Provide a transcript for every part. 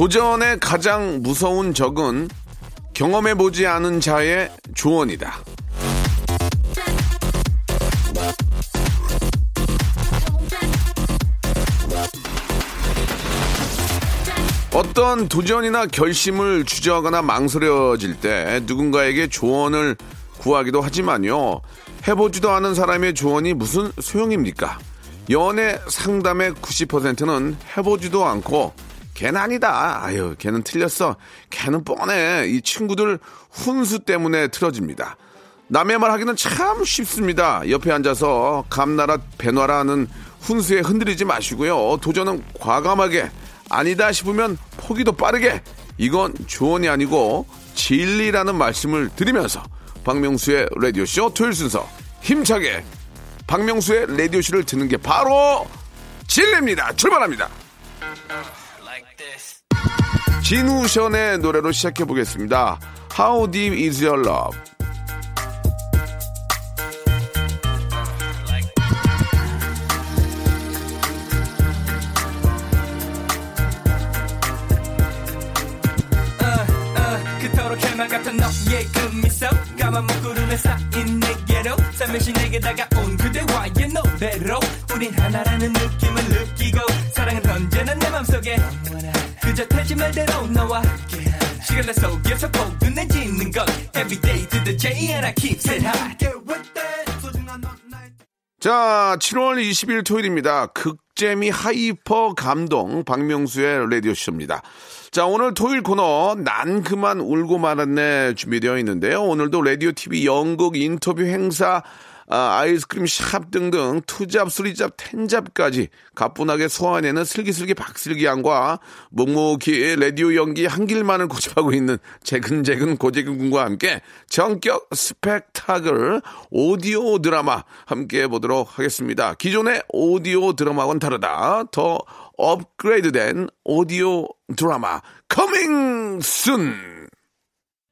도전의 가장 무서운 적은 경험해보지 않은 자의 조언이다 어떤 도전이나 결심을 주저하거나 망설여질 때 누군가에게 조언을 구하기도 하지만요. 해보지도 않은 사람의 조언이 무슨 소용입니까? 연애 상담의 90%는 해보지도 않고 걔는 아니다. 아유, 걔는 틀렸어. 걔는 뻔해. 이 친구들 훈수 때문에 틀어집니다. 남의 말 하기는 참 쉽습니다. 옆에 앉아서 감나라 배놔라 하는 훈수에 흔들리지 마시고요. 도전은 과감하게 아니다 싶으면 포기도 빠르게 이건 조언이 아니고 진리라는 말씀을 드리면서 박명수의 라디오쇼 토요일 순서 힘차게 박명수의 라디오쇼를 듣는 게 바로 진리입니다. 출발합니다. 진우션의 노래로 시작해 보겠습니다. How deep is your love? 그 태지 말대로 너와 시간 내 속에서 포근해 지는 것 Everyday to the J and I keep it 나의 자, 7월 20일 토요일입니다. 극재미 하이퍼 감동 박명수의 라디오쇼입니다. 자, 오늘 토요일 코너 난 그만 울고 말았네 준비되어 있는데요. 오늘도 라디오 TV 연극 인터뷰 행사 아, 아이스크림 샵 등등 투잡, 쓰리잡, 텐잡까지 가뿐하게 소화해내는 슬기슬기 박슬기양과 묵묵히 라디오 연기 한 길만을 고집하고 있는 재근재근 고재근 군과 함께 전격 스펙타클 오디오 드라마 함께 보도록 하겠습니다. 기존의 오디오 드라마와는 다르다. 더 업그레이드된 오디오 드라마 coming soon.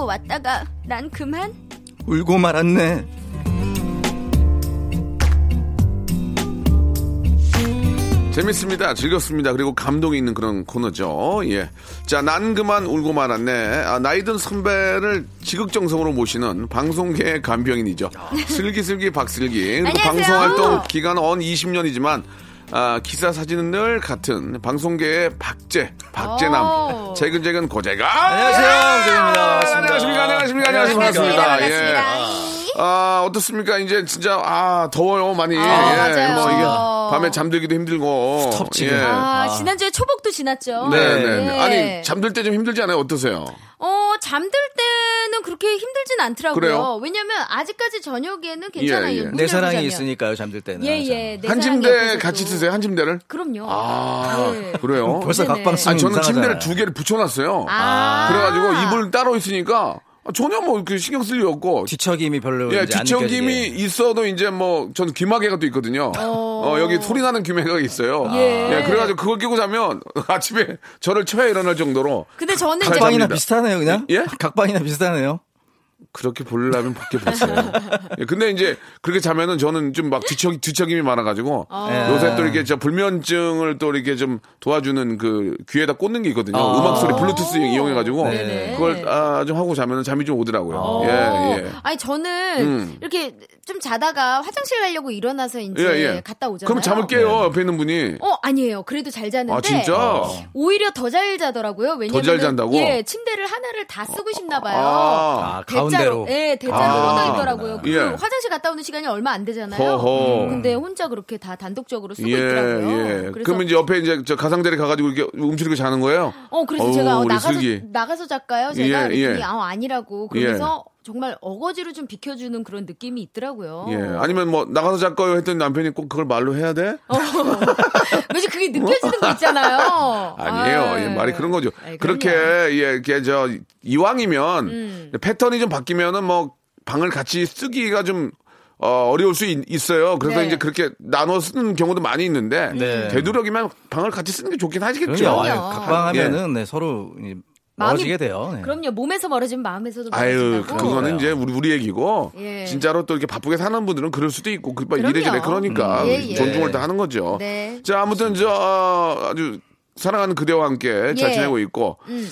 웃자고 왔다가 난 그만 울고 말았네. 재밌습니다. 즐겁습니다. 그리고 감동이 있는 그런 코너죠. 예. 자, 난 그만 울고 말았네. 아, 나이든 선배를 지극정성으로 모시는 방송계의 간병인이죠. 슬기슬기 박슬기. 그리고. 방송 활동 기간은 언 20년이지만 아, 기사 사진은 늘 같은 방송계의 박재, 박재남, 오. 재근재근 고재가. 안녕하세요, 고재입니다. 반갑습니다. 안녕하십니까, 안녕하십니까, 안녕하십니까. 안녕하십니까. 반갑습니다. 네, 반갑습니다. 예. 아, 어떻습니까? 이제 진짜, 아, 더워요, 많이. 아, 예. 맞아요. 뭐 이게 밤에 잠들기도 힘들고. 덥지. 예. 아, 지난주에 초복도 지났죠. 네, 네. 네. 아니, 잠들 때 좀 힘들지 않아요? 어떠세요? 어, 잠들 때는 그렇게 힘들진 않더라고요. 그래요? 왜냐면 아직까지 저녁에는 괜찮아요. 예, 예. 내 사랑이. 있으니까요, 잠들 때는. 예. 예. 내한 침대. 같이 쓰세요? 한 침대를? 그럼요. 아, 네. 그래요? 벌써. 각방 쓰면 아니, 저는 이상하잖아요. 침대를 두 개를 붙여놨어요. 아. 그래가지고 이불 따로 있으니까 전혀 뭐 그 신경 쓸 일 없고. 뒤척임이 별로 예, 뒤척임이. 있어도 이제 뭐, 저는 귀마개가 또 있거든요. 어, 여기 소리 나는 귀마개가 있어요. 예. 그래가지고 그걸 끼고 자면 아침에 저를 쳐야 일어날 정도로. 근데 저는 이제 각방이나. 비슷하네요, 그냥. 예? 각방이나 비슷하네요. 그렇게 보려면 밖에 봤어요. 예, 근데 이제 그렇게 자면은 저는 좀 막 뒤척, 뒤척임이 많아가지고 아. 요새 또 이렇게 저 불면증을 또 이렇게 좀 도와주는 그 귀에다 꽂는 게 있거든요. 아. 음악 소리 블루투스 이용해가지고 네네. 그걸 아, 좀 하고 자면은 잠이 좀 오더라고요. 예, 예. 아니 저는 음. 이렇게 좀 자다가 화장실 가려고 일어나서 이제 예, 예. 갔다 오잖아요. 그럼 잠을 깨요 옆에 있는 분이. 어 아니에요. 그래도 잘 자는데. 아 진짜? 오히려 더 잘 자더라고요. 왜냐면 잘 잔다고? 예, 침대를 하나를 다 쓰고 싶나 봐요. 아. 아, 가운데로. 예, 대자로 아. 뻗어 있더라고요. 그 예. 화장실 갔다 오는 시간이 얼마 안 되잖아요. 허허. 근데 혼자 그렇게 다 단독적으로 쓰고 예, 있더라고요. 예. 그래서 그러면 이제 옆에 이제 저 가상자리 가가지고 이렇게 움츠리고 자는 거예요? 어 그래서 어우, 제가 어, 나가서 슬기. 나가서 잘까요? 제가 예, 예. 아 아니라고 그러면서 정말 어거지로 좀 비켜주는 그런 느낌이 있더라고요. 예. 아니면 뭐 나가서 잘 거요 했더니 남편이 꼭 그걸 말로 해야 돼? 왠지 그게 느껴지는 거 있잖아요. 아니에요. 아, 예, 말이 그런 거죠. 아이, 그렇게. 예, 이렇게 저 이왕이면 음. 패턴이 좀 바뀌면은 뭐 방을 같이 쓰기가 좀 어, 어려울 수 있, 어요 그래서 네. 이제 그렇게 나눠 쓰는 경우도 많이 있는데 네. 되도록이면 방을 같이 쓰는 게 좋긴 하시겠죠. 그럼요. 그럼요. 아유, 각방 하면은 네, 서로 이 멀어지게 돼요. 네. 그럼요. 몸에서 멀어지면 마음에서도 아유, 멀어진다고. 그거는 이제 우리 우리 얘기고 예. 진짜로 또 이렇게 바쁘게 사는 분들은 그럴 수도 있고 그 그럼요. 이래저래 그러니까 음, 예, 예. 존중을 다 하는 거죠. 네. 자, 아무튼 저 어, 아주 사랑하는 그대와 함께 잘 예. 지내고 있고 음.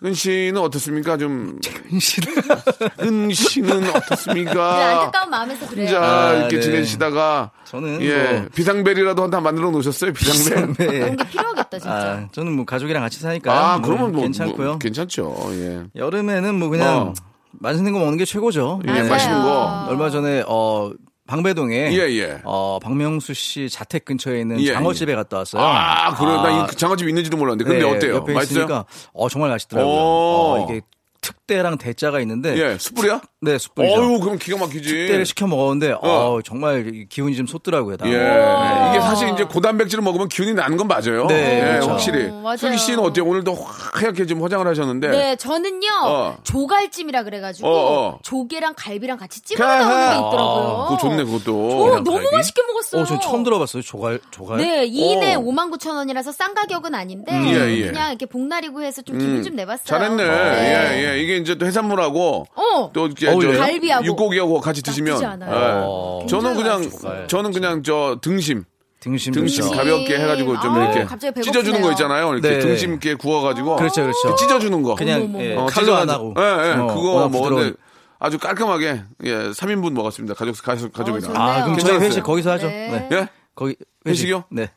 최근 씨는 어떻습니까? 좀 최근 씨는 그 어떻습니까? 안타까운 마음에서 그래요. 혼자 아, 이렇게 네. 지내시다가 저는 예 뭐 비상벨이라도 하나 만들어 놓으셨어요? 비상벨. 네. 그런 게 필요하겠다 진짜. 아, 저는 뭐 가족이랑 같이 사니까 아, 뭐 그러면 뭐 괜찮고요. 뭐 괜찮죠. 예. 여름에는 뭐 그냥 어. 맛있는 거 먹는 게 최고죠. 예, 맞아요. 맛있는 거. 얼마 전에 어 방배동에 예, 예. 어 박명수 씨 자택 근처에 있는 예, 장어집에 갔다 왔어요. 아, 그래. 나이 장어집 있는지도 몰랐는데. 근데 네, 어때요? 옆에 맛있어요? 있으니까 어 정말 맛있더라고요. 오. 어, 이게 특대랑 대자가 있는데 예, 숯불이야? 네 숯불이죠. 어유, 그럼 기가 막히지. 특대를 시켜 먹었는데 어. 정말 기운이 좀 솟더라고요. 다. 예. 이게 사실 이제 고단백질을 먹으면 기운이 나는 건 맞아요. 네, 예, 그렇죠. 확실히. 어, 맞아요. 슬기 씨는 어때요? 오늘도 하얗게 지금 화장을 하셨는데. 네, 저는요 어. 조갈찜이라 그래가지고 어, 어. 조개랑 갈비랑 같이 찝어 나오는 게 있더라고요. 그거 좋네, 그것도. 오, 너무 갈비? 맛있게 먹었어요. 어, 전 처음 들어봤어요. 조갈 조갈. 네, 2인에 어. 5만 9천 원이라서 싼 가격은 아닌데 음, 예, 예. 그냥 이렇게 복날이고 해서 좀 기분 좀 내봤어요. 잘했네. 네. 예, 예. 이게 이제 또 해산물하고 어. 또 이렇게 어울려요? 저 갈비하고. 육고기하고 같이 드시면 나쁘지 않아요. 예. 어. 저는 그냥 좋아요. 저는 그냥 저 등심 등심 등심. 가볍게 해가지고 좀 아, 이렇게 갑자기 배고프네요. 찢어주는 거 있잖아요. 이렇게 네. 등심 이렇게 구워가지고 그렇죠, 그렇죠. 그 찢어주는 거. 그냥 어머, 예, 어, 칼로 안. 하고. 예, 예. 어, 그거 워낙 먹었는데 부드러운. 아주 깔끔하게 예, 3인분 먹었습니다. 가족 가족 가족이랑. 좋네요. 아, 그럼 저희 괜찮았어요. 회식 거기서 하죠. 네. 네. 예? 거기 회식이요? 네.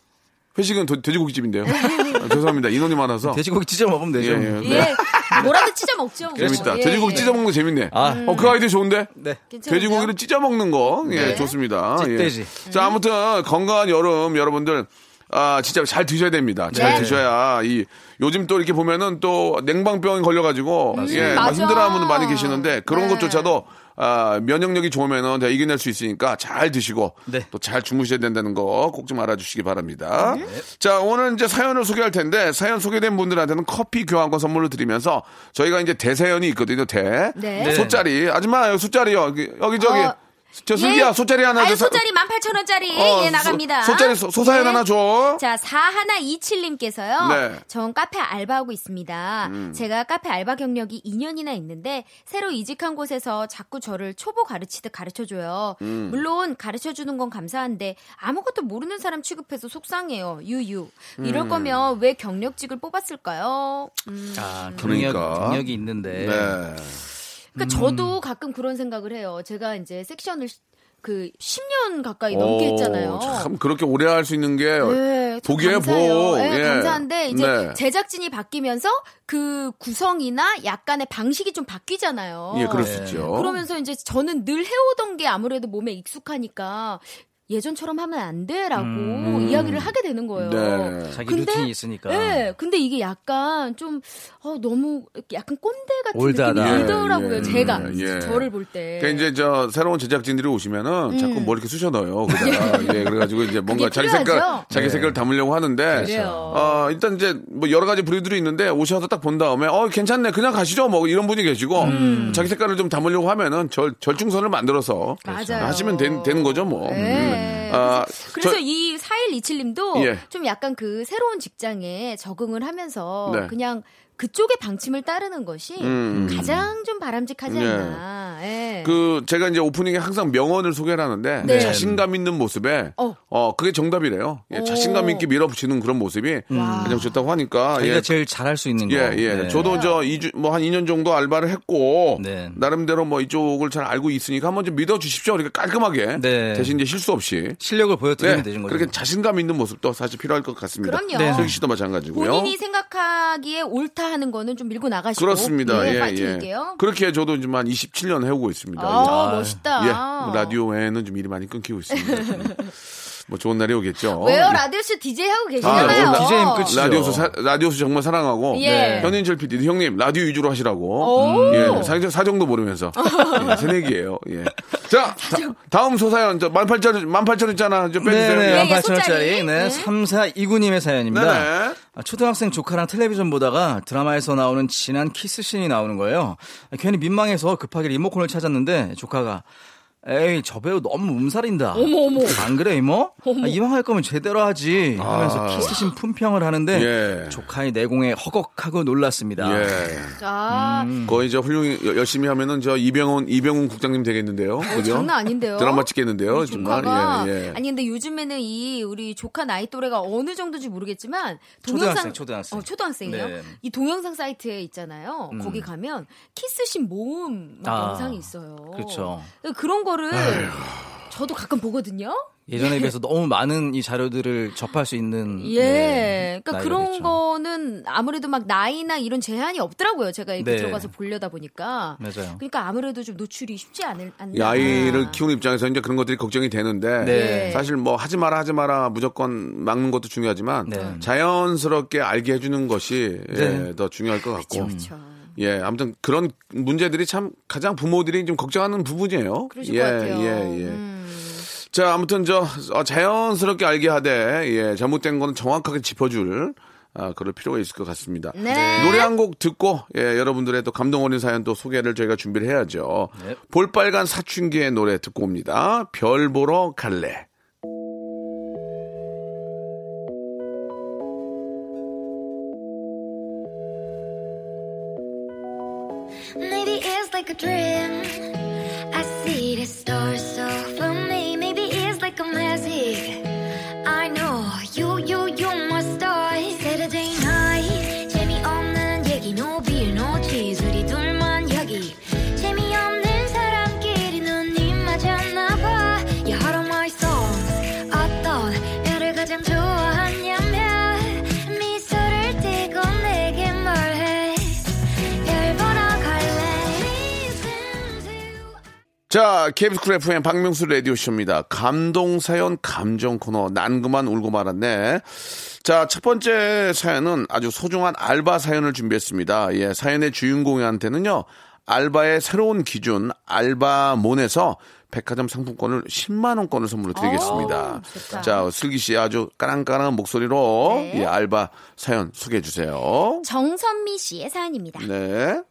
회식은 도- 돼지고기집인데요. 아, 죄송합니다. 인원이 많아서. 돼지고기 찢어 먹으면 되죠. 예, 예. 예, 뭐라도 찢어 먹죠. 뭐. 재밌다. 예, 돼지고기 예. 찢어 먹는 거 재밌네. 아. 어, 그 아이디어 좋은데? 네. 괜찮은데요? 돼지고기를 찢어 먹는 거, 예, 네. 좋습니다. 찢돼지. 예. 자, 아무튼 건강한 여름 여러분들 아, 진짜 잘 드셔야 됩니다. 잘 네. 드셔야 이 요즘 또 이렇게 보면은 또 냉방병이 걸려가지고 예, 막 맞아. 힘들어하는 분들 많이 계시는데 그런 네. 것조차도 아, 면역력이 좋으면은 다 이겨낼 수 있으니까 잘 드시고 네. 또잘 주무셔야 된다는 거 꼭 좀 알아주시기 바랍니다. 자, 오늘 이제 사연을 소개할 텐데 사연 소개된 분들한테는 커피 교환권 선물로 드리면서 저희가 이제 대사연이 있거든요. 대. 네. 소짜리. 아줌마, 여기 소짜리 여기, 여기 저기. 어. 저 슬기야, 예. 소짜리 하나 줘. 사- 소짜리 18,000원짜리. 어, 예, 나갑니다. 소, 소짜리, 소, 소사연 네. 하나 줘. 자, 4127님께서요. 네. 음. 전 카페 알바하고 있습니다. 제가 카페 알바 경력이 2년이나 있는데 새로 이직한 곳에서 자꾸 저를 초보 가르치듯 가르쳐 줘요. 음. 물론 가르쳐 주는 건 감사한데 아무것도 모르는 사람 취급해서 속상해요. 유유. 이럴 음. 거면 왜 경력직을 뽑았을까요? 음. 아, 경력, 그러니까. 경력이 있는데. 네. 그러니까 저도 가끔 그런 생각을 해요. 제가 이제 섹션을 시- 그 10년 가까이 넘게 오, 했잖아요. 참 그렇게 오래 할 수 있는 게 네, 감사해요. 복. 네, 예. 감사한데 이제 네. 제작진이 바뀌면서 그 구성이나 약간의 방식이 좀 바뀌잖아요. 예, 그럴 수 있죠. 그러면서 이제 저는 늘 해오던 게 아무래도 몸에 익숙하니까 예전처럼 하면 안 돼라고 이야기를 하게 되는 거예요. 음. 네. 자기 근데- 루틴이 있으니까. 네, 근데 이게 약간 좀 어, 너무 약간 꼰대 같은 올드하다. 느낌이 예, 들더라고요. 예, 제가 예. 저를 볼 때. 그러니까 이제 저 새로운 제작진들이 오시면은 자꾸 뭐 이렇게 쑤셔 넣어요. 그다가 예, 그래가지고 이제 뭔가 음. 자기. 색깔 자기 네. 색깔을 담으려고 하는데 그래요. 어 일단 이제 뭐 여러 가지 부류들이 있는데 오셔서 딱 본 다음에 어 괜찮네 그냥 가시죠 뭐 이런 분이 계시고 음. 자기 색깔을 좀 담으려고 하면은 절 절충선을 만들어서 맞아요. 하시면 된, 되는 거죠 뭐. 네. 음. 아, 그래서 저- 이 4127님도 예. 좀 약간 그 새로운 직장에 적응을 하면서 네. 그냥 그쪽의 방침을 따르는 것이 음. 가장 좀 바람직하지 네. 않나. 예. 그 제가 이제 오프닝에 항상 명언을 소개를 하는데 네. 자신감 있는 모습에 어. 어, 그게 정답이래요. 예, 오. 자신감 있게 밀어붙이는 그런 모습이 가장 좋다고 하니까 자기가 예. 제일 잘할 수 있는 거. 예, 예. 네. 저도 저 2주, 뭐 한 2년 정도 알바를 했고, 네. 나름대로 뭐 이쪽을 잘 알고 있으니까 한번 좀 믿어 주십시오. 이렇게 깔끔하게. 네. 대신 이제 실수 없이. 실력을 보여드리면 네. 되는 거죠. 그렇게 자신감 있는 모습도 사실 필요할 것 같습니다. 그럼요. 네. 슬기 씨도 마찬가지고요. 본인이 생각하기에 옳다 하는 거는 좀 밀고 나가시고. 그렇습니다. 예, 예, 예. 그렇게 저도 이제 한 27년 해오고 있습니다. 아, 예. 멋있다. 예. 뭐 라디오 외에는 좀 일이 많이 끊기고 있습니다. 좀. 뭐 좋은 날이 오겠죠. 왜요? 예. 라디오 쇼 DJ 하고 아, 계시잖아요. 오늘 DJ 는 끝이죠. 라디오스 사, 라디오스 정말 사랑하고 예. 현인철 PD도 형님 라디오 위주로 하시라고 오. 예 사정, 사정도 모르면서 예, 새내기예요 예. 자 다, 음 소사연 저 18,000원 18,000원 있잖아 좀 빼주세요 네네, 예. 네, 18,000원짜리. 소짜리. 네, 네. 3429님의 사연입니다. 네네. 아, 초등학생 조카랑 텔레비전 보다가 드라마에서 나오는 진한 키스씬이 나오는 거예요. 아, 괜히 민망해서 급하게 리모컨을 찾았는데 조카가 에이 저 배우 너무 음살인다. 어머, 어머. 안 그래 이모? 아, 이왕 할 거면 제대로 하지 하면서 아. 키스씬 품평을 하는데 예. 조카의 내공에 허걱하고 놀랐습니다. 예. 자, 거의 저 훌륭히 여- 열심히 하면은 저 이병헌 이병훈 국장님 되겠는데요. 그죠? 어, 장난 아닌데요. 드라마 찍겠는데요. 이 정말. 조카가 예, 예. 아니 근데 요즘에는 이 우리 조카 나이 또래가 어느 정도인지 모르겠지만 초등학생, 초등학생. 어, 초등학생이요. 네. 이 동영상 사이트에 있잖아요. 거기 가면 키스신 모음 막 아, 영상이 있어요. 그렇죠. 그런 거를 저도 가끔 보거든요. 예전에 비해서 너무 많은 이 자료들을 접할 수 있는 예. 네, 그러니까 그런 됐죠. 거는 아무래도 막 나이나 이런 제한이 없더라고요. 제가 이렇게 네. 들어가서 보려다 보니까. 맞아요. 그러니까 아무래도 좀 노출이 쉽지 않을 않나. 이 아이를 키우는 입장에서 이제 그런 것들이 걱정이 되는데 네. 사실 뭐 하지 마라 하지 마라 무조건 막는 것도 중요하지만 네. 자연스럽게 알게 해주는 것이 예, 네. 더 중요할 것 같고 그렇죠. 예 아무튼 그런 문제들이 참 가장 부모들이 좀 걱정하는 부분이에요. 그러실 예, 것 같아요. 예, 예. 음. 자, 아무튼 저 어, 자연스럽게 알게 하되 예, 잘못된 거는 정확하게 짚어줄 아, 그럴 필요가 있을 것 같습니다. 네. 노래 한 곡 듣고 예, 여러분들의 또 감동 어린 사연 또 소개를 저희가 준비를 해야죠. 네. 볼빨간 사춘기의 노래 듣고 옵니다. 별 보러 갈래. A dream. 자, KBS 쿨 FM 박명수 라디오쇼입니다. 감동 사연 감정 코너 난 그만 울고 말았네. 자, 첫 번째 사연은 아주 소중한 알바 사연을 준비했습니다. 예, 사연의 주인공한테는요. 알바의 새로운 기준 알바몬에서 백화점 상품권을 10만 원권을 선물로 드리겠습니다. 오. 자, 슬기 씨 아주 까랑까랑한 목소리로 네. 예, 알바 사연 소개해 주세요. 정선미 씨의 사연입니다. 네.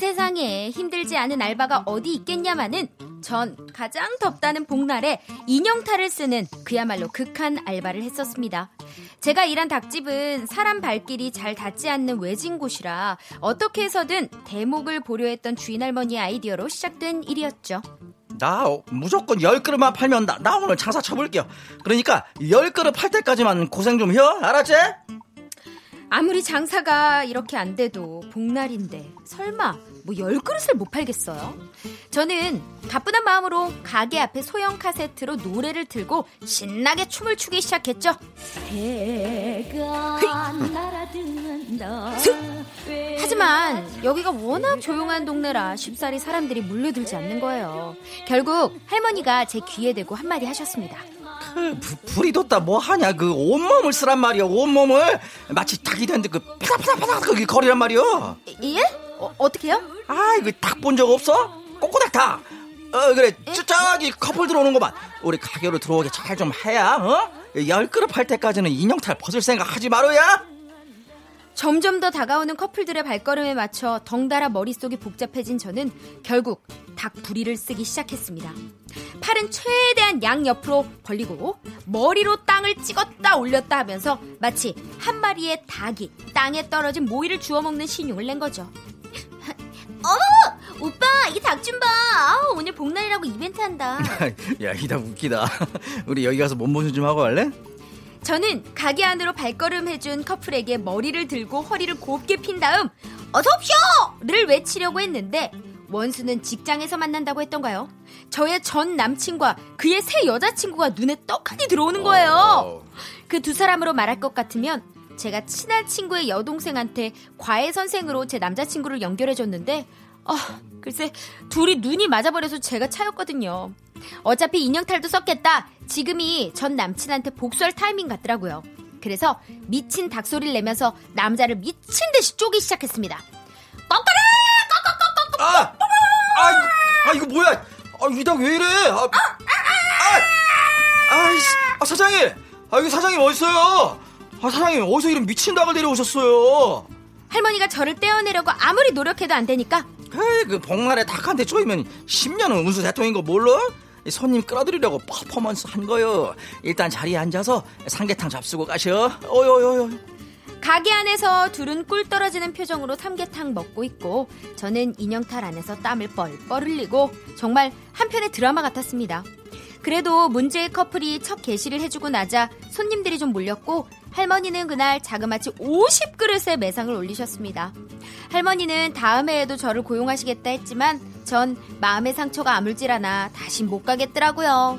세상에 힘들지 않은 알바가 어디 있겠냐마는 전 가장 덥다는 복날에 인형탈을 쓰는 그야말로 극한 알바를 했었습니다. 제가 일한 닭집은 사람 발길이 잘 닿지 않는 외진 곳이라 어떻게 해서든 대목을 보려 했던 주인 할머니의 아이디어로 시작된 일이었죠. 나 무조건 10그릇만 팔면 나, 나 오늘 장사 쳐볼게요. 그러니까 10그릇 팔 때까지만 고생 좀 해. 알았지? 아무리 장사가 이렇게 안 돼도 복날인데 설마 뭐 열 그릇을 못 팔겠어요? 저는 가뿐한 마음으로 가게 앞에 소형 카세트로 노래를 틀고 신나게 춤을 추기 시작했죠. 하지만 여기가 워낙 조용한 동네라 쉽사리 사람들이 몰려들지 않는 거예요. 결국 할머니가 제 귀에 대고 한마디 하셨습니다. 그 부- 불이 돋다 뭐 하냐 그 온몸을 쓰란 말이야 온몸을 마치 닭이 됐는데 그 파닥파닥파닥 그 거리란 말이야 예? 어, 어떻게요? 아 이거 닭 본 적 없어? 꼬꼬닭 닭 어, 그래 저, 저기 커플 들어오는 거만 우리 가게로 들어오게 잘 좀 해야 어? 열 그릇 팔 때까지는 인형탈 벗을 생각 하지 마로야 점점 더 다가오는 커플들의 발걸음에 맞춰 덩달아 머릿속이 복잡해진 저는 결국 닭 부리를 쓰기 시작했습니다. 팔은 최대한 양 옆으로 벌리고 머리로 땅을 찍었다 올렸다 하면서 마치 한 마리의 닭이 땅에 떨어진 모이를 주워 먹는 신용을 낸 거죠. 어머! 오빠, 이 닭 좀 봐. 아우, 오늘 복날이라고 이벤트 한다. 야, 이 닭 웃기다. 우리 여기 가서 몸보신 좀 하고 갈래? 저는 가게 안으로 발걸음 해준 커플에게 머리를 들고 허리를 곱게 핀 다음 어서옵쇼!를 외치려고 했는데 원수는 직장에서 만난다고 했던가요? 저의 전 남친과 그의 새 여자친구가 눈에 떡하니 들어오는 거예요. 그 두 사람으로 말할 것 같으면 제가 친한 친구의 여동생한테 과외 선생으로 제 남자친구를 연결해줬는데 아, 글쎄 둘이 눈이 맞아버려서 제가 차였거든요. 어차피 인형탈도 썼겠다. 지금이 전 남친한테 복수할 타이밍 같더라고요. 그래서 미친 닭소리를 내면서 남자를 미친 듯이 쪼기 시작했습니다. 꺽거라! 아! 아, 이거, 아, 이거 뭐야? 아, 이 닭 왜 이래? 아, 아, 아이씨, 아, 사장님! 아, 여기 사장님 어딨어요? 아, 사장님, 어디서 이런 미친 닭을 데려오셨어요? 할머니가 저를 떼어내려고 아무리 노력해도 안 되니까 에이, 그 복날에 닭한테 쪼이면 10년은 운수 대통인 거 몰라? 이 손님 끌어들이려고 퍼포먼스 한 거요. 일단 자리에 앉아서 삼계탕 잡수고 가셔. 어여여여. 가게 안에서 둘은 꿀 떨어지는 표정으로 삼계탕 먹고 있고 저는 인형탈 안에서 땀을 뻘뻘 흘리고 정말 한편의 드라마 같았습니다. 그래도 문제의 커플이 첫 게시를 해주고 나자 손님들이 좀 몰렸고 할머니는 그날 자그마치 50그릇의 매상을 올리셨습니다. 할머니는 다음 해에도 저를 고용하시겠다 했지만 전 마음의 상처가 아물질 않아 다시 못 가겠더라고요.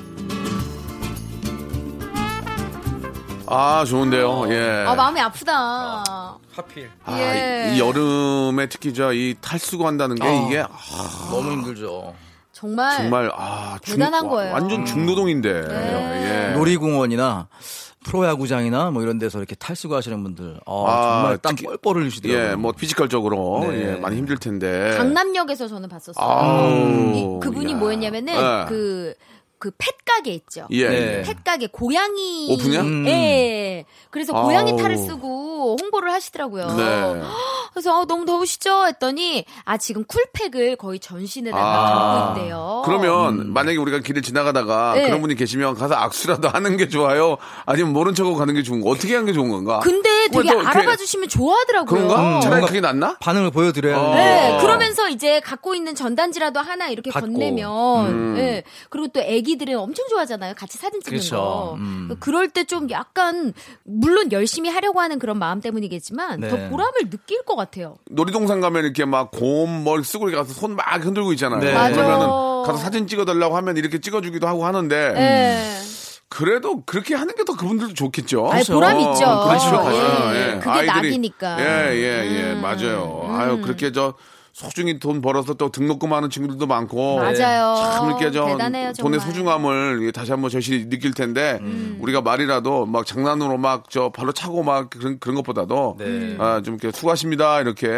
아, 좋은데요. 예. 아 마음이 아프다. 하필. 아, 예. 이, 이 여름에 특히 저이 탈 쓰고 한다는 게 어. 이게 아, 너무 힘들죠. 정말, 정말 아 중- 대단한 와, 거예요. 완전 중노동인데. 네. 예. 놀이공원이나 프로야구장이나 뭐 이런 데서 이렇게 탈 쓰고 하시는 분들 아, 아, 정말 땀 특히- 뻘뻘 흘리시더라고요. 예, 뭐 physical적으로 네. 예, 많이 힘들 텐데. 강남역에서 저는 봤었어요. 아우, 이- 그분이 야. 뭐였냐면은 네. 그, 그 펫 가게 있죠. 예. 네. 펫가게 고양이 오픈이야? 음. 예. 그래서 고양이. 탈을 쓰고 홍보를 하시더라고요. 네. 그래서 어, 너무 더우시죠? 했더니 아 지금 쿨팩을 거의 전신에다가 아. 갖고 있대요. 그러면 만약에 우리가 길을 지나가다가 네. 그런 분이 계시면 가서 악수라도 하는 게 좋아요? 아니면 모른 척하고 가는 게 좋은 거? 어떻게 하는 게 좋은 건가? 근데 왜 되게 알아봐 주시면 좋아하더라고요. 그런가? 음, 차라리 그게 낫나? 반응을 보여드려야 어. 네, 그러면서 이제 갖고 있는 전단지라도 하나 이렇게 받고. 건네면, 음. 예. 그리고 또 애기들은 엄청 좋아하잖아요. 같이 사진 찍는 그렇죠. 거. 음. 그럴 때 좀 약간, 물론 열심히 하려고 하는 그런 마음 때문이겠지만, 네. 더 보람을 느낄 것 같아요. 놀이동산 가면 이렇게 막곰 머리 쓰고 이렇게 가서 손 막 흔들고 있잖아요. 네. 맞아. 그러면은 가서 사진 찍어달라고 하면 이렇게 찍어주기도 하고 하는데 예. 그래도 그렇게 하는 게 더 그분들도 좋겠죠. 아니, 보람 있죠. 그렇죠. 예. 예. 그게 낙이니까. 예, 예, 예. 음. 맞아요. 아유, 그렇게 저 소중히 돈 벌어서 또 등록금 하는 친구들도 많고. 맞아요. 참 이렇게 저 대단해요, 돈의. 소중함을 다시 한번 절실히 느낄 텐데 음. 우리가 말이라도 막 장난으로 막 저 발로 차고 막 그런 그런 것보다도 네. 아, 좀 이렇게 수고하십니다 이렇게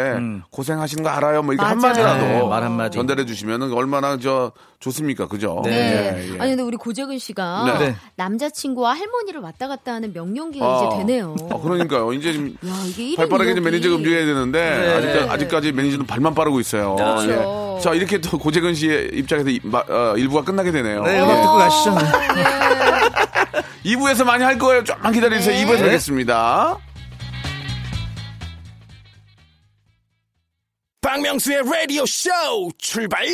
고생하시는 거 알아요 뭐 이렇게 맞아요. 한마디라도 네, 말 한마디. 전달해 주시면은 얼마나 저 좋습니까 그죠? 네. 네. 아니, 근데 우리 고재근 씨가 네. 네. 남자친구와 할머니를 왔다 갔다 하는 명령기가 아, 이제 되네요. 아, 그러니까요. 이제 좀 야, 발빠르게 매니저가 움직여야 되는데 아직까지, 아직까지 매니저는 발만 빠르고 있어요. 그렇죠. 예. 자 이렇게 또 고재근 씨의 입장에서 이- 마- 어, 일부가 끝나게 되네요. 네, 예. 음악 듣고 가시죠. 2부에서 많이 할 거예요. 조금만 기다려주세요. 네. 2부에서 뵙겠습니다. 박명수의 라디오 쇼 출발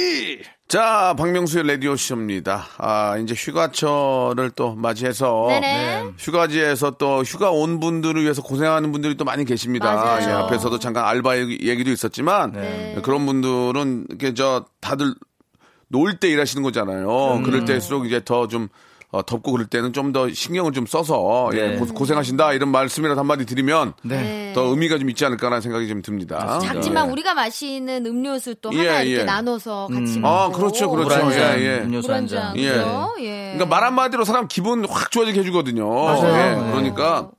자, 박명수의 라디오 쇼입니다. 아, 이제 휴가철을 또 맞이해서 네네. 휴가지에서 또 휴가 온 분들을 위해서 고생하는 분들이 또 많이 계십니다. 예, 앞에서도 잠깐 알바 얘기- 얘기도 있었지만 네. 그런 분들은 이렇게 저 다들 놀 때 일하시는 거잖아요. 그럴 때일수록 이제 더좀 어, 덥고 그럴 때는 좀 더 신경을 좀 써서 예, 네. 고, 고생하신다 이런 말씀이라도 한마디 드리면 네. 더 의미가 좀 있지 않을까라는 생각이 좀 듭니다. 작지만 예. 우리가 마시는 음료수 또 예, 하나 이렇게 예. 나눠서 같이 먹고. 아, 그렇죠, 그렇죠. 물한 잔, 예, 예. 음료수 물한한 잔. 잔. 예. 예. 그러니까 말 한마디로 사람 기분 확 좋아지게 해주거든요. 맞아요. 예, 네. 그러니까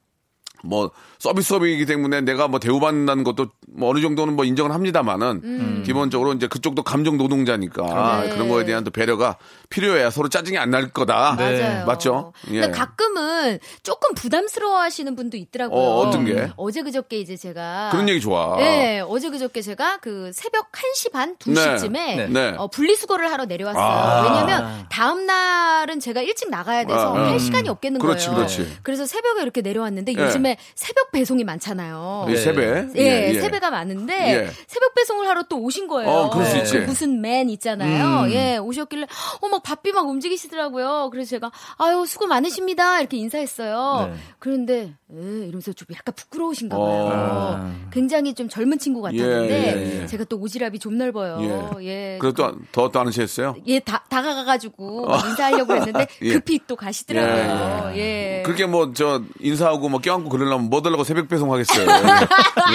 뭐 서비스업이기 때문에 내가 뭐 대우받는다는 것도 뭐 어느 정도는 뭐 인정을 합니다만은 음. 기본적으로 이제 그쪽도 감정 노동자니까 네. 그런 거에 대한 또 배려가 필요해야 서로 짜증이 안 날 거다. 맞아요. 맞죠? 예. 근데 가끔은 조금 부담스러워하시는 분도 있더라고요. 어, 어떤 게? 어제 그저께 이제 제가 그런 얘기 좋아. 네, 어제 그저께 제가 그 새벽 1시 반, 2시쯤에 네. 네. 어, 분리수거를 하러 내려왔어요. 아. 왜냐면 다음 날은 제가 일찍 나가야 돼서 아, 할 음. 시간이 없겠는 그렇지, 거예요. 그렇지. 그래서 새벽에 이렇게 내려왔는데 예. 요즘에 새벽 배송이 많잖아요. 이 세배. 예, 세배가 많은데 예. 새벽 배송을 하러 또 오신 거예요. 어, 그럴 수 있지. 그 무슨 맨 있잖아요. 음. 예, 오셨길래 어막 바삐 막 움직이시더라고요. 그래서 제가 아유 수고 많으십니다 이렇게 인사했어요. 네. 그런데 에, 이러면서 좀 약간 부끄러우신가 봐요. 어. 굉장히 좀 젊은 친구 같았는데 예, 예, 예. 제가 또 오지랖이 좀 넓어요. 예. 그래도 더또 안 하셨어요? 예, 다, 다가가가지고 막 인사하려고 했는데 예. 급히 또 가시더라고요. 예. 그렇게 뭐 저 인사하고 뭐 껴안고 그 러려면 뭐 달라고 새벽 배송 하겠어요.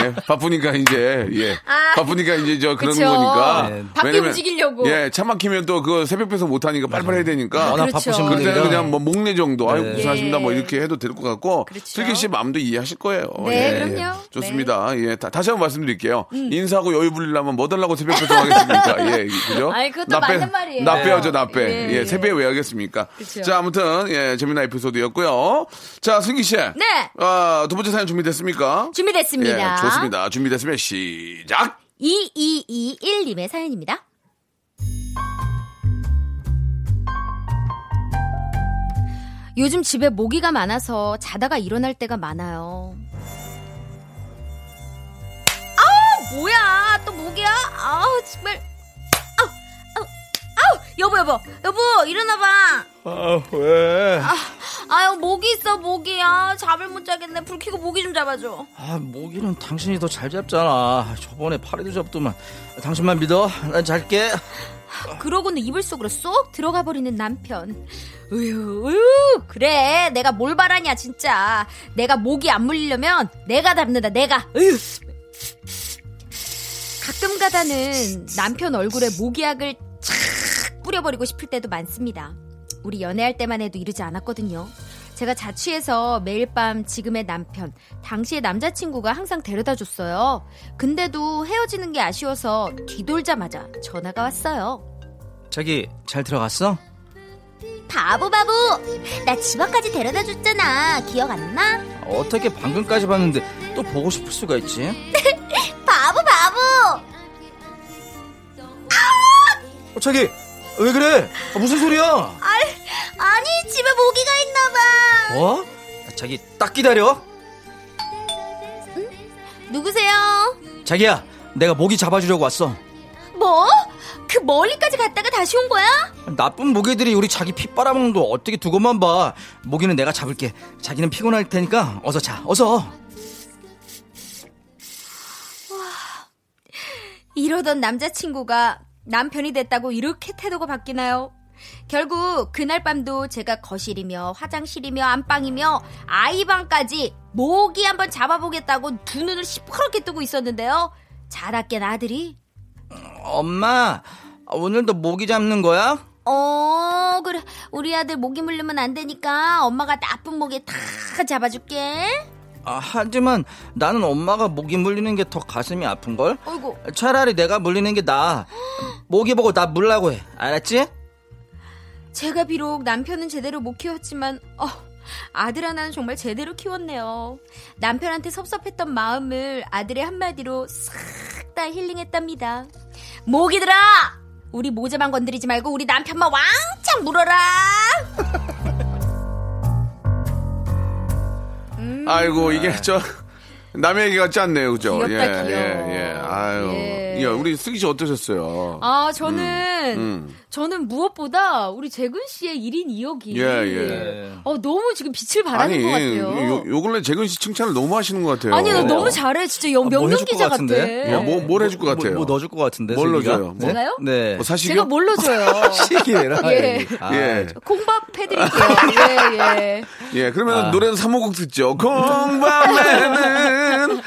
예. 바쁘니까 이제 예. 바쁘니까 이제 저 그런 아. 그쵸. 거니까. 네. 바삐 움직이려고. 예, 차 막히면 또그 새벽 배송 못 하니까 빨리빨리 해야 되니까. 워낙 그렇죠. 바쁘신 그럴 때는 분이라. 그냥 뭐 목내 정도, 아이고 네. 고생하십니다. 예. 뭐 이렇게 해도 될 것 같고. 그렇죠. 슬기 씨 마음도 이해하실 거예요. 네, 예, 그럼요. 네. 음. 예. 좋습니다. 예, 다, 시 한번 말씀드릴게요. 인사하고 여유 부리려면 뭐 달라고 새벽 배송 하겠습니까? 예, 그죠? 아니, 그것도 맞는 말이에요. 나 빼야죠, 나 빼. 예, 예, 예. 세배 왜 하겠습니까? 그쵸. 자, 아무튼, 예, 재미난 에피소드였고요. 자, 승기 씨. 네. 아, 두 번째 사연 준비됐습니까? 준비됐습니다. 예, 좋습니다. 준비됐으면 시작! 2221님의 사연입니다. 요즘 집에 모기가 많아서 자다가 일어날 때가 많아요. 아우, 뭐야. 또 모기야? 아우, 정말. 아우, 아우, 아우, 여보, 여보, 여보, 일어나봐. 아, 왜? 아유, 모기 있어, 모기 야. 잠을 못 자겠네. 불 켜고 모기 좀 잡아줘. 아, 모기는 당신이 더 잘 잡잖아. 저번에 파리도 잡더만. 당신만 믿어. 난 잘게. 그러고는 이불 속으로 쏙 들어가 버리는 남편. 으유, 으유, 그래. 내가 뭘 바라냐, 진짜. 내가 모기 안 물리려면 내가 잡는다, 내가. 으유. 가끔 가다는 남편 얼굴에 모기약을 착 뿌려버리고 싶을 때도 많습니다. 우리 연애할 때만 해도 이러지 않았거든요. 제가 자취해서 매일 밤 지금의 남편, 당시의 남자친구가 항상 데려다 줬어요. 근데도 헤어지는 게 아쉬워서 뒤돌자마자 전화가 왔어요. 자기, 잘 들어갔어? 바보 바보! 나 집 앞까지 데려다 줬잖아. 기억 안 나? 어떻게 방금까지 봤는데 또 보고 싶을 수가 있지? 바보 바보! 어, 자기, 왜 그래? 아, 무슨 소리야? 아니 집에 모기가 있나봐. 뭐? 아, 자기, 딱 기다려. 누구세요? 자기야, 내가 모기 잡아주려고 왔어. 뭐? 그 멀리까지 갔다가 다시 온 거야? 나쁜 모기들이 우리 자기 피 빨아먹는 거 어떻게 두고만 봐. 모기는 내가 잡을게. 자기는 피곤할 테니까 어서 자, 어서. 이러던 남자친구가 남편이 됐다고 이렇게 태도가 바뀌나요? 결국 그날 밤도 제가 거실이며 화장실이며 안방이며 아이방까지 모기 한번 잡아보겠다고 두 눈을 시퍼렇게 뜨고 있었는데요. 자다깬 아들이 엄마, 오늘도 모기 잡는 거야? 어 그래 우리 아들 모기 물리면 안 되니까 엄마가 나쁜 모기 다 잡아줄게. 아, 하지만 나는 엄마가 모기 물리는 게 더 가슴이 아픈걸? 어이구 차라리 내가 물리는 게 나아. 모기 보고 나 물라고 해. 알았지? 제가 비록 남편은 제대로 못 키웠지만 어, 아들 하나는 정말 제대로 키웠네요. 남편한테 섭섭했던 마음을 아들의 한마디로 싹 다 힐링했답니다. 모기들아! 우리 모자만 건드리지 말고 우리 남편만 왕창 물어라! 아이고, 이게 저, 남의 얘기 같지 않네요. 그죠? 예, 귀여워. 예, 예. 아유. 예. 예, 우리 승기 씨 어떠셨어요? 아, 저는, 음. 저는 무엇보다 우리 재근 씨의 1인 2역이. 예, 예. 어, 너무 지금 빛을 발하는 아니, 것 같아요. 요, 요 근래 재근 씨 칭찬을 너무 하시는 것 같아요. 아니, 나 너무 잘해. 진짜 영, 아, 뭐 명령 해줄 것 기자 같아. 같은데? 뭐, 뭐, 뭘 해줄 것 같아요? 뭐, 뭐 넣어줄 것 같은데. 뭘 슬기가? 넣어줘요? 뭐? 제가요? 네. 뭐 사식이요? 제가 뭘로 줘요? 시기라. 예. 아, 예. 콩밥 해드릴게요. 예, 예. 예, 그러면 아. 노래는 3호곡 듣죠. 공밤에는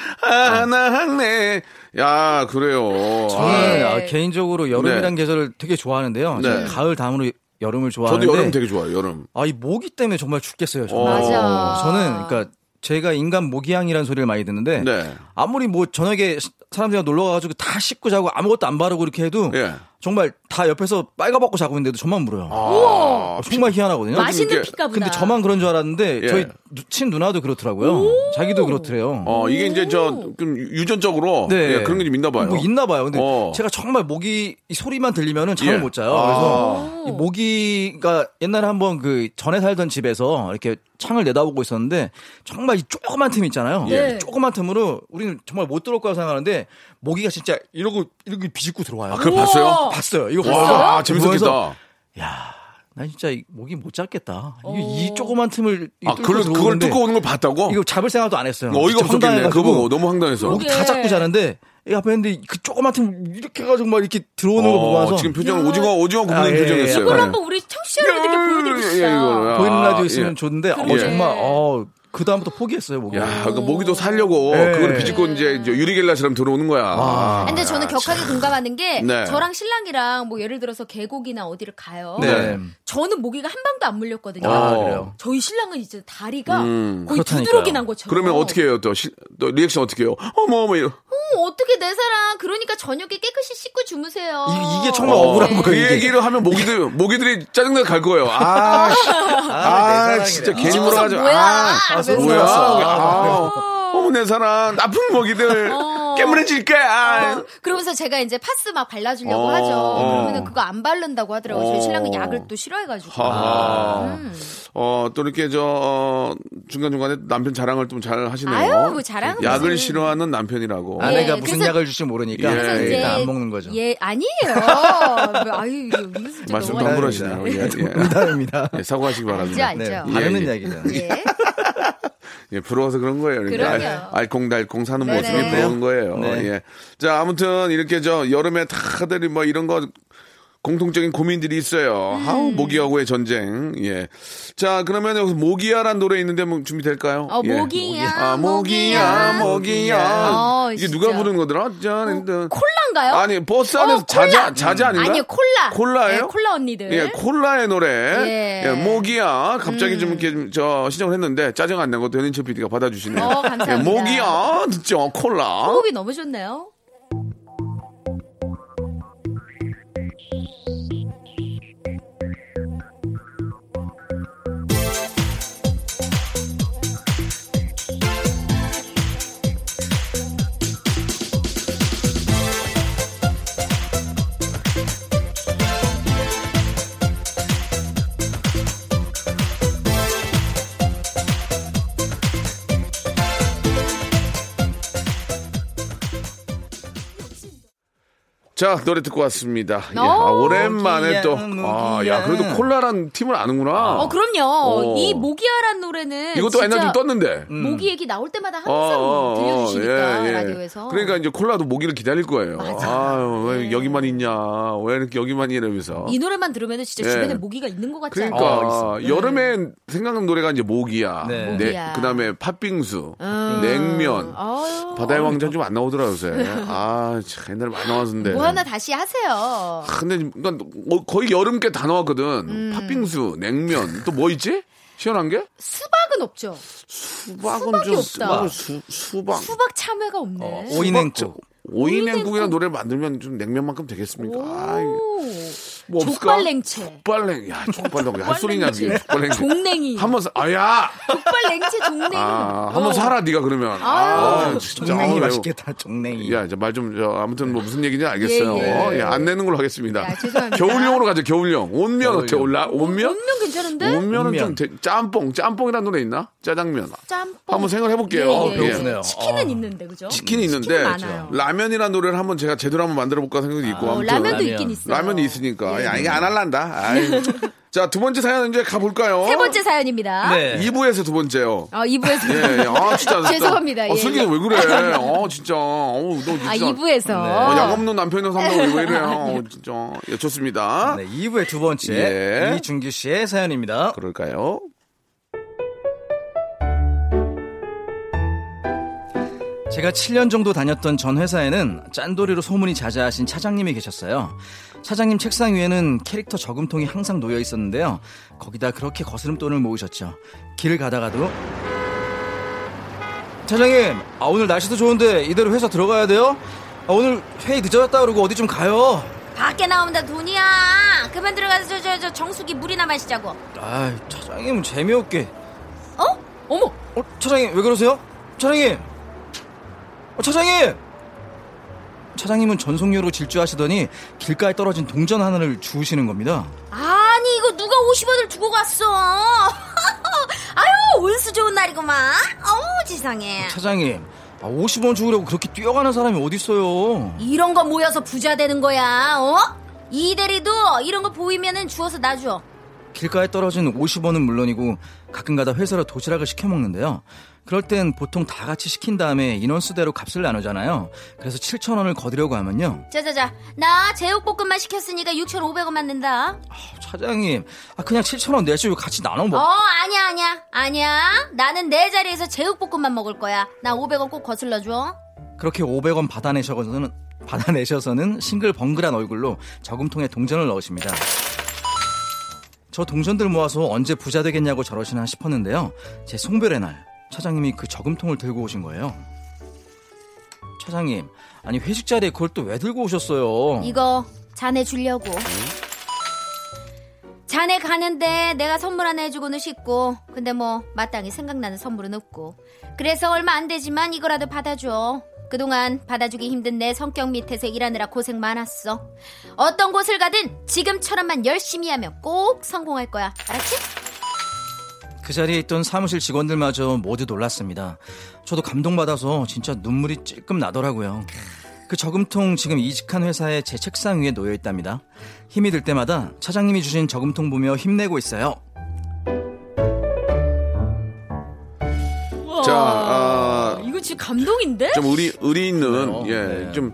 하나 네. 야, 그래요. 저는 네. 아, 개인적으로 여름이란 네. 계절을 되게 좋아하는데요. 네. 가을 다음으로 여름을 아, 좋아하는데 저도 여름 되게 좋아요, 여름. 아, 이 모기 때문에 정말 죽겠어요. 어. 정말. 맞아. 저는 그러니까 제가 인간 모기향이라는 소리를 많이 듣는데 네. 아무리 뭐 저녁에 시- 사람들이랑 놀러 가가지고 다 씻고 자고 아무것도 안 바르고 이렇게 해도 예. 정말 다 옆에서 빨가벗고 자고 있는데도 저만 물어요. 아, 정말 희한하거든요. 맛있는 피가 보다. 근데 저만 그런 줄 알았는데 예. 저희 누- 친 누나도 그렇더라고요. 자기도 그렇더래요. 어, 이게 이제 저, 좀 유전적으로. 네. 예, 그런 게 좀 있나 봐요. 뭐 있나 봐요. 근데 어. 제가 정말 모기 이 소리만 들리면은 잠을 예. 못 자요. 아. 그래서 이 모기가 옛날에 한번 그 전에 살던 집에서 이렇게 창을 내다보고 있었는데 정말 이 조그만 틈 있잖아요. 예. 이 조그만 틈으로 우리는 정말 못 들어올 거라 생각하는데 모기가 진짜 이러고 이렇게 비집고 들어와요. 아, 그걸 봤어요? 봤어요. 이거 와, 봤어요? 재밌었겠다. 야, 나 진짜 이 모기 못 잡겠다. 이게 이 조그만 틈을 아, 그걸, 그걸 뚫고 오는 걸 봤다고? 이거 잡을 생각도 안 했어요. 어이가 없었겠네. 그거 보고 너무 황당해서. 목이 다. 잡고 자는데 이 앞에 있는데 그 조그만 틈 이렇게 해가지고 막 이렇게 들어오는 거 어, 보면서 지금 표정 오징어 오징어 굽는 아, 예, 표정이었어요. 이걸 예. 한번 우리 청취자분들께 보여드리고 예, 싶다. 이거를. 보이는 아, 라디오 있으면 예. 좋은데 어, 그래. 정말 어, 그 다음부터 포기했어요 목이. 야, 그러니까 모기도 살려고 네. 그걸 비집고 이제 저 유리겔라처럼 들어오는 거야. 아, 근데 저는 격하게 공감하는 게 네. 저랑 신랑이랑 뭐 예를 들어서 계곡이나 어디를 가요. 네. 저는 모기가 한 방도 안 물렸거든요. 아, 그래요? 저희 신랑은 이제 다리가 음, 거의. 두드러기 난 것처럼. 그러면 어떻게 해요? 또, 시- 또 리액션 어떻게 해요? 어머 어머 이러. 어, 어떻게 내 사랑 그러니까 저녁에 깨끗이 씻고 주무세요. 이- 이게 정말 어, 억울한 거예요, 그. 얘기를 하면 모기들 모기들이 짜증나 갈 거예요. 아, 씨. 아, 사랑이래. 진짜 물어 가지고. 뭐야? 아, 이러면서. 뭐야? 아, 아, 어머 내 사랑 나쁜 어. 깨물어질게. 아. 어, 그러면서 제가 이제 파스 막 발라주려고 어. 하죠. 그러면 그거 안 바른다고 하더라고요. 저희 어. 신랑은 약을 또 싫어해가지고. 음. 어, 또 이렇게 저, 어, 중간중간에 남편 자랑을 좀 잘 하시네요. 아유, 뭐 자랑은 약을 무슨. 싫어하는 남편이라고. 아내가 예, 무슨 그래서- 약을 줄지 모르니까 예, 그래서 이제 안 먹는 거죠. 예, 아니에요. 아유, 진짜 말씀 너무. 하시네요. 예, 예. 농담입니다. 예, 사과하시기 알죠, 바랍니다. 알죠. 네, 예, 바르는 예. 약이죠. 예. 예, 부러워서 그런 거예요. 그러니까 그럼요. 알- 알콩달콩 사는 네네. 모습이 부러운 거예요. 네. 예. 자, 아무튼 이렇게 저 여름에 다들 뭐 이런 거 공통적인 고민들이 있어요. 음. 아우, 모기하고의 전쟁. 예. 자, 그러면 여기서 모기야란 노래 있는데 뭐 준비될까요? 어, 예. 모기야, 아, 모기야, 모기야. 모기야. 어, 이게 진짜. 누가 부르는 거더라? 짠, 짠. 콜라 인가요? 아니, 버스 안에서 어, 자자. 자자 아닌가? 아니요, 콜라. 콜라예요? 네, 콜라 언니들. 예, 콜라의 노래. 예. 음. 예, 모기야. 갑자기 좀 이렇게 좀저 신청을 했는데 짜증 안 내고 변인철 PD가 받아주시네요. 어, 감사합니다. 예, 모기야. 듣죠? 콜라. 호흡이 너무 좋네요. 자, 노래 듣고 왔습니다. 예, 어, 아, 오랜만에 또. 아, 야. 그래도 콜라란 팀을 아는구나. 어, 그럼요. 어. 이 모기야란 노래는 이것도 옛날 좀 떴는데. 모기 얘기 나올 때마다 항상 어, 어, 어, 들려주시니까 예, 예. 라디오에서. 그러니까 이제 콜라도 모기를 기다릴 거예요. 아유, 왜 여기만 있냐. 왜 이렇게 여기만 이러면서. 이 노래만 들으면 진짜 예. 주변에 모기가 있는 것 같지 그러니까 않아요? 여름에 생각나는 노래가 이제 모기야. 네. 모기야. 그 다음에 팥빙수, 음. 냉면. 아유. 바다의 왕자 좀 안 나오더라 요새. 아, 참 옛날에 많이 나왔는데. 뭐 하나 다시 하세요. 아, 근데 그러니까 뭐 거의 여름 게다 나왔거든. 음. 팥빙수, 냉면, 또 뭐 있지? 시원한 게? 수박은 없죠. 수박은 수박이 좀 없다. 수박은 수, 수박. 수박 참외가 없네. 어, 오이냉국. 오이냉국이라는 노래 만들면 좀 냉면만큼 되겠습니까? 아이, 오. 뭐? 족발냉채. 족발냉. 야, 족발냉. 할 소리냐 그게. 족발냉. 종냉이. 한번 사, 아 야. 족발냉채 종냉이. 아, 한번 어. 사라 네가 그러면. 아유. 아, 진짜. 종냉이 아유, 맛있겠다. 종냉이. 야, 이제 말 좀, 저, 아무튼 뭐 무슨 얘기인지 알겠어요. 예, 예. 예, 안 내는 걸로 하겠습니다. 야, 죄송합니다. 겨울용으로 가죠, 겨울용. 온면 어때? 올라? 온면? 온면 괜찮은데? 온면은 온면. 좀, 되- 짬뽕, 짬뽕이라는 노래 있나? 짜장면. 짬뽕. 한번 생각을 해볼게요. 예, 예. 어, 배고프네요. 치킨은 어. 있는데 그죠? 치킨이 있는데. 라면이라는 노래를 한번 제가 제대로 한번 만들어 볼까 생각이 있고. 어, 아무튼. 라면도 라면. 있긴 있어요. 라면이 있으니까. 예. 야, 이게 안 할란다. 자, 두 번째 사연 이제 가볼까요? 세 번째 사연입니다. 네. 2부에서 두 번째요. 어, 2부에서. 예, 예. 아, 진짜. 죄송합니다. 어, 예, 슬기 예. 왜 그래? 어, 진짜. 어, 너 진짜. 아, 2부에서. 어, 약 없는 남편이랑 산다고 왜 이래요? 어, 진짜. 예, 좋습니다. 네, 2부의 두 번째 예. 이준규 씨의 사연입니다. 그럴까요? 제가 7년 정도 다녔던 전 회사에는 짠돌이로 소문이 자자하신 차장님이 계셨어요. 차장님 책상 위에는 캐릭터 저금통이 항상 놓여 있었는데요. 거기다 그렇게 거스름돈을 모으셨죠. 길을 가다가도 차장님, 아, 오늘 날씨도 좋은데 이대로 회사 들어가야 돼요? 아, 오늘 회의 늦어졌다 그러고 어디 좀 가요. 밖에 나온다 돈이야. 그만 들어가서 저 저 저 정수기 물이나 마시자고. 아, 차장님은 재미없게. 어? 어머. 어, 차장님 왜 그러세요? 차장님. 어, 차장님. 차장님은 전속료로 질주하시더니 길가에 떨어진 동전 하나를 주우시는 겁니다. 아니 이거 누가 50원을 두고 갔어? 아유 운수 좋은 날이구만. 어우 지상해. 차장님, 아, 50원 주우려고 그렇게 뛰어가는 사람이 어딨어요? 이런 거 모여서 부자 되는 거야. 어? 이 대리도 이런 거 보이면은 주워서 놔줘. 길가에 떨어진 50원은 물론이고 가끔가다 회사로 도시락을 시켜 먹는데요. 그럴 땐 보통 다 같이 시킨 다음에 인원수대로 값을 나누잖아요. 그래서 7,000원을 거두려고 하면요. 자자자 나 제육볶음만 시켰으니까 6,500원만 낸다. 차장님, 아, 그냥 7,000원 내시고 같이 나눠 먹. 어 아니야 아니야 아니야. 나는 내 자리에서 제육볶음만 먹을 거야. 나 500원 꼭 거슬러 줘. 그렇게 500원 받아내셔서는 받아내셔서는 싱글벙글한 얼굴로 저금통에 동전을 넣으십니다. 저 동전들 모아서 언제 부자 되겠냐고 저러시나 싶었는데요. 제 송별의 날 차장님이 그 저금통을 들고 오신 거예요. 차장님, 아니 회식 자리에 그걸 또 왜 들고 오셨어요? 이거 자네 주려고. 자네 가는데 내가 선물 하나 해주고는 싶고 근데 뭐 마땅히 생각나는 선물은 없고 그래서 얼마 안 되지만 이거라도 받아줘 그동안 받아주기 힘든 내 성격 밑에서 일하느라 고생 많았어 어떤 곳을 가든 지금처럼만 열심히 하면 꼭 성공할 거야 알았지? 그 자리에 있던 사무실 직원들마저 모두 놀랐습니다. 저도 감동받아서 진짜 눈물이 찔끔 나더라고요. 그 저금통 지금 이직한 회사에 제 책상 위에 놓여 있답니다. 힘이 들 때마다 차장님이 주신 저금통 보며 힘내고 있어요. 자, 아, 진짜 감동인데? 좀 의리, 의리 있는, 그래요? 예, 네. 좀,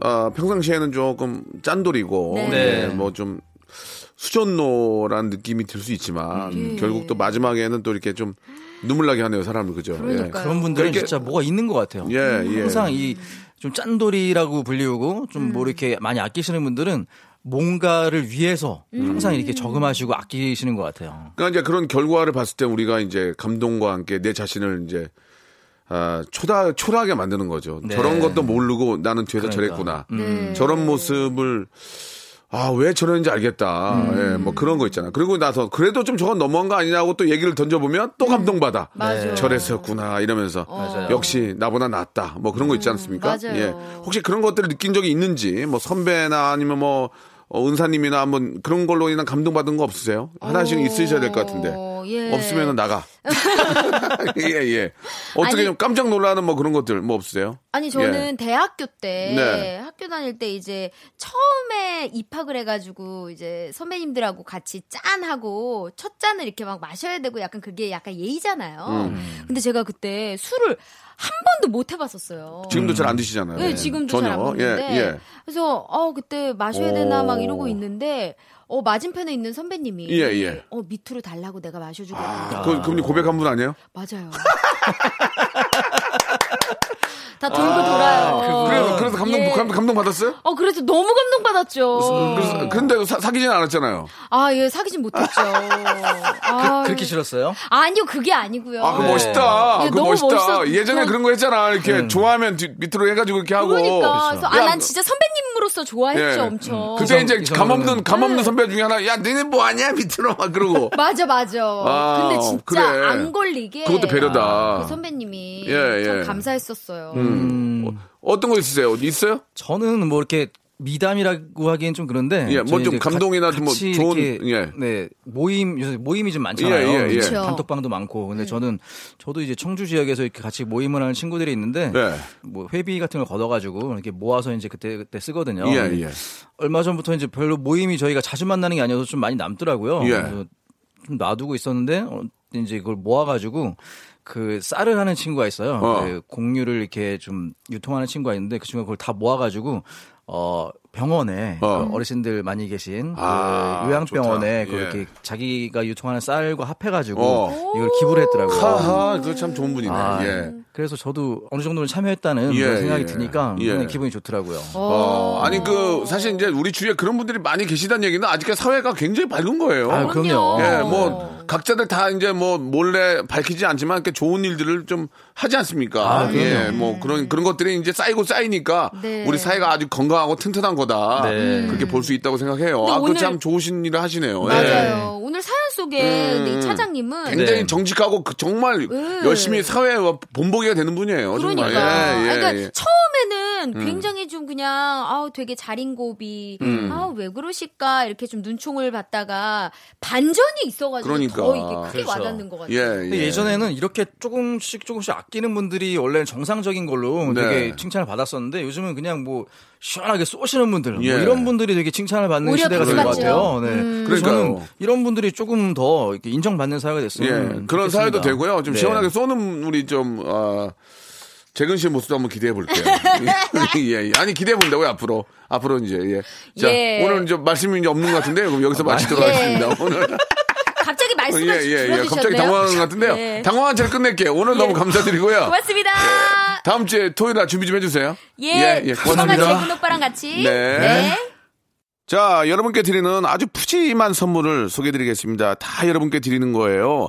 아, 평상시에는 조금 짠돌이고, 네. 네. 뭐 좀, 수전노란 느낌이 들 수 있지만, 음. 결국 또 마지막에는 또 이렇게 좀 눈물 나게 하네요, 사람을, 그죠? 그러니까요. 그런 분들은 그렇게- 진짜 뭐가 있는 것 같아요. 예, 예. 항상 이 좀 짠돌이라고 불리우고 좀 음. 뭐 이렇게 많이 아끼시는 분들은 뭔가를 위해서 음. 항상 이렇게 저금하시고 아끼시는 것 같아요. 그러니까 이제 그런 결과를 봤을 때 우리가 이제 감동과 함께 내 자신을 이제 아, 초다, 초라하게 만드는 거죠. 네. 저런 것도 모르고 나는 뒤에서 그러니까. 저랬구나. 네. 저런 모습을 아, 왜 저러는지 알겠다. 음. 예, 뭐 그런 거 있잖아. 그리고 나서 그래도 좀 저건 너무한 거 아니냐고 또 얘기를 던져보면 또 감동받아. 맞아. 저랬었구나. 이러면서. 맞아요. 역시 나보다 낫다. 뭐 그런 거 있지 않습니까? 맞아요. 예. 혹시 그런 것들을 느낀 적이 있는지, 뭐 선배나 아니면 뭐, 어, 은사님이나 한번 그런 걸로 인한 감동받은 거 없으세요? 하나씩 있으셔야 될 것 같은데. 어, 예. 없으면 나가. 예, 예. 어떻게 아니- 좀 깜짝 놀라는 뭐 그런 것들 뭐 없으세요? 아니 저는 예. 대학교 때 네. 학교 다닐 때 이제 처음에 입학을 해가지고 이제 선배님들하고 같이 짠하고 첫 잔을 이렇게 막 마셔야 되고 약간 그게 약간 예의잖아요. 음. 근데 제가 그때 술을 한 번도 못 해봤었어요. 지금도 잘 안 드시잖아요. 네, 지금도 잘안 전혀. 먹는데. 예, 예. 그래서 어 그때 마셔야 되나 오. 막 이러고 있는데 어 맞은편에 있는 선배님이 예, 예. 어 밑으로 달라고 내가 마셔주겠다. 아, 그, 그분이 고백한 분 아니에요? 맞아요. 다 돌고 돌아요. 그래서, 그래서 감동, 예. 감동, 감동 받았어요? 어 그래서 너무 감동 받았죠. 그래서, 근데 사, 사귀진 않았잖아요. 아, 예, 사귀진 못했죠. 아, 그, 렇게 싫었어요? 아니요, 그게 아니고요. 아, 그 네. 멋있다. 예, 그 너무 멋있다. 멋있었- 예전에 저- 그런 거 했잖아. 이렇게 좋아하면 뒤, 밑으로 해가지고 이렇게 하고. 그러니까. 아, 야, 난 진짜 선배님으로서 좋아했죠, 예. 엄청. 그때 이성- 이제 이성으로는- 감없는, 감 없는 선배 중에 하나, 야, 너네 뭐 하냐? 밑으로 막 그러고. 맞아, 맞아. 아, 근데 진짜 그래. 안 걸리게. 그것도 배려다. 그 선배님이 예, 참 예. 감사했었어요. 음, 어떤 거 있으세요? 있어요? 저는 뭐 이렇게 미담이라고 하기엔 좀 그런데 예, 뭐 좀 감동이나 가- 좀뭐 좋은- 이렇게 예. 네 모임 요새 모임이 좀 많잖아요. 예, 예, 예. 단톡방도 많고 근데 저는 저도 이제 청주 지역에서 이렇게 같이 모임을 하는 친구들이 있는데 네. 뭐 회비 같은 걸 걷어가지고 이렇게 모아서 이제 그때 그때 쓰거든요. 예, 예. 얼마 전부터 이제 별로 모임이 저희가 자주 만나는 게 아니어서 좀 많이 남더라고요. 예. 그래서 좀 놔두고 있었는데 어, 이제 그걸 모아가지고 그 쌀을 하는 친구가 있어요. 어. 그 공유를 이렇게 좀 유통하는 친구가 있는데 그 친구가 그걸 다 모아가지고 어 병원에 어. 그 어르신들 많이 계신 아, 그 요양병원에 좋다. 그렇게 예. 자기가 유통하는 쌀과 합해가지고 어. 이걸 기부를 했더라고요. 하하, 그거 참 좋은 분이네. 아, 예. 그래서 저도 어느 정도는 참여했다는 예, 그런 생각이 예. 드니까 예. 기분이 좋더라고요. 어, 아니 그 사실 이제 우리 주위에 그런 분들이 많이 계시다는 얘기는 아직까지 사회가 굉장히 밝은 거예요. 아, 그럼요. 예, 뭐 각자들 다 이제 뭐 몰래 밝히지 않지만 이렇게 좋은 일들을 좀 하지 않습니까? 아. 예, 뭐 그런 그런 것들이 이제 쌓이고 쌓이니까 네. 우리 사회가 아주 건강하고 튼튼한 거 다. 네. 그렇게 볼 수 있다고 생각해요. 아, 오늘- 그참 좋으신 일을 하시네요. 예. 맞아요. 오늘 사연 속에 음, 네, 차장님은 굉장히 네. 정직하고 그 정말 네. 열심히 사회에 본보기가 되는 분이에요. 그러니까. 정말. 예, 예, 그러니까 예. 처음 에는 굉장히 좀 그냥 아우 되게 자린고비 음. 아우 왜 그러실까 이렇게 좀 눈총을 받다가 반전이 있어가지고 그러니까. 더 이게 크게 그렇죠. 와닿는 것 같아요. 예, 예. 예 전에는 이렇게 조금씩 조금씩 아끼는 분들이 원래는 정상적인 걸로 네. 되게 칭찬을 받았었는데 요즘은 그냥 뭐 시원하게 쏘시는 분들 예. 뭐 이런 분들이 되게 칭찬을 받는 시대가 된 것 같아요. 네. 음. 그래서. 저는 이런 분들이 조금 더 이렇게 인정받는 사회가 됐으면 예, 그런 좋겠습니다. 사회도 되고요. 좀 네. 시원하게 쏘는 우리 좀, 아, 재근 씨의 모습도 한번 기대해 볼게요. 예, 예. 아니, 기대해 본다고요, 앞으로. 앞으로 이제, 예. 자, 예. 오늘 좀 말씀이 이제 없는 것 같은데, 그럼 여기서 마치도록 예. 하겠습니다. 오늘. 갑자기 말씀을 예, 예, 예. 갑자기 당황한 것 같은데요. 네. 당황한 채로 끝낼게요. 오늘 너무 감사드리고요. 고맙습니다. 다음 주에 토요일 날 준비 좀 해주세요. 예, 예, 조만간 고맙습니다. 재근 오빠랑 같이. 네. 자, 여러분께 드리는 아주 푸짐한 선물을 소개해드리겠습니다. 다 여러분께 드리는 거예요.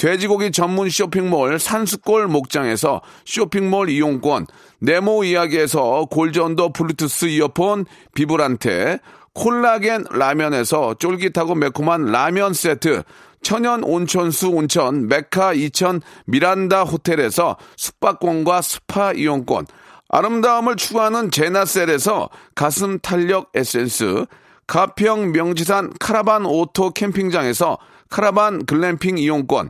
돼지고기 전문 쇼핑몰 산수골 목장에서 쇼핑몰 이용권, 네모 이야기에서 골전도 블루투스 이어폰 비브란테, 콜라겐 라면에서 쫄깃하고 매콤한 라면 세트, 천연 온천수 온천 메카 이천 미란다 호텔에서 숙박권과 스파 이용권, 아름다움을 추구하는 제나셀에서 가슴 탄력 에센스, 가평 명지산 카라반 오토 캠핑장에서 카라반 글램핑 이용권,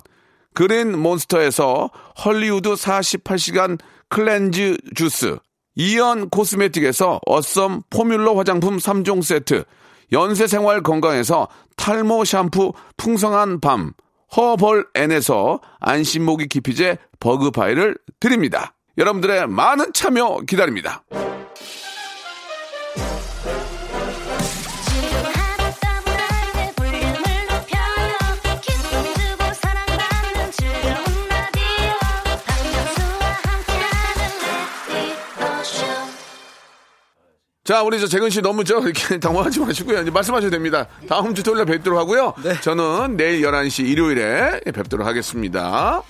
그린 몬스터에서 헐리우드 48시간 cleanse 주스, 이연 코스메틱에서 어썸 포뮬러 화장품 3종 세트, 연세생활 건강에서 탈모 샴푸 풍성한 밤, 허벌 N에서 안심모기 기피제 버그바이를 드립니다. 여러분들의 많은 참여 기다립니다. 자, 우리 저 재근 씨 너무 저 이렇게 당황하지 마시고요. 이제 말씀하셔도 됩니다. 다음 주 토요일에 뵙도록 하고요. 저는 내일 11시 일요일에 뵙도록 하겠습니다.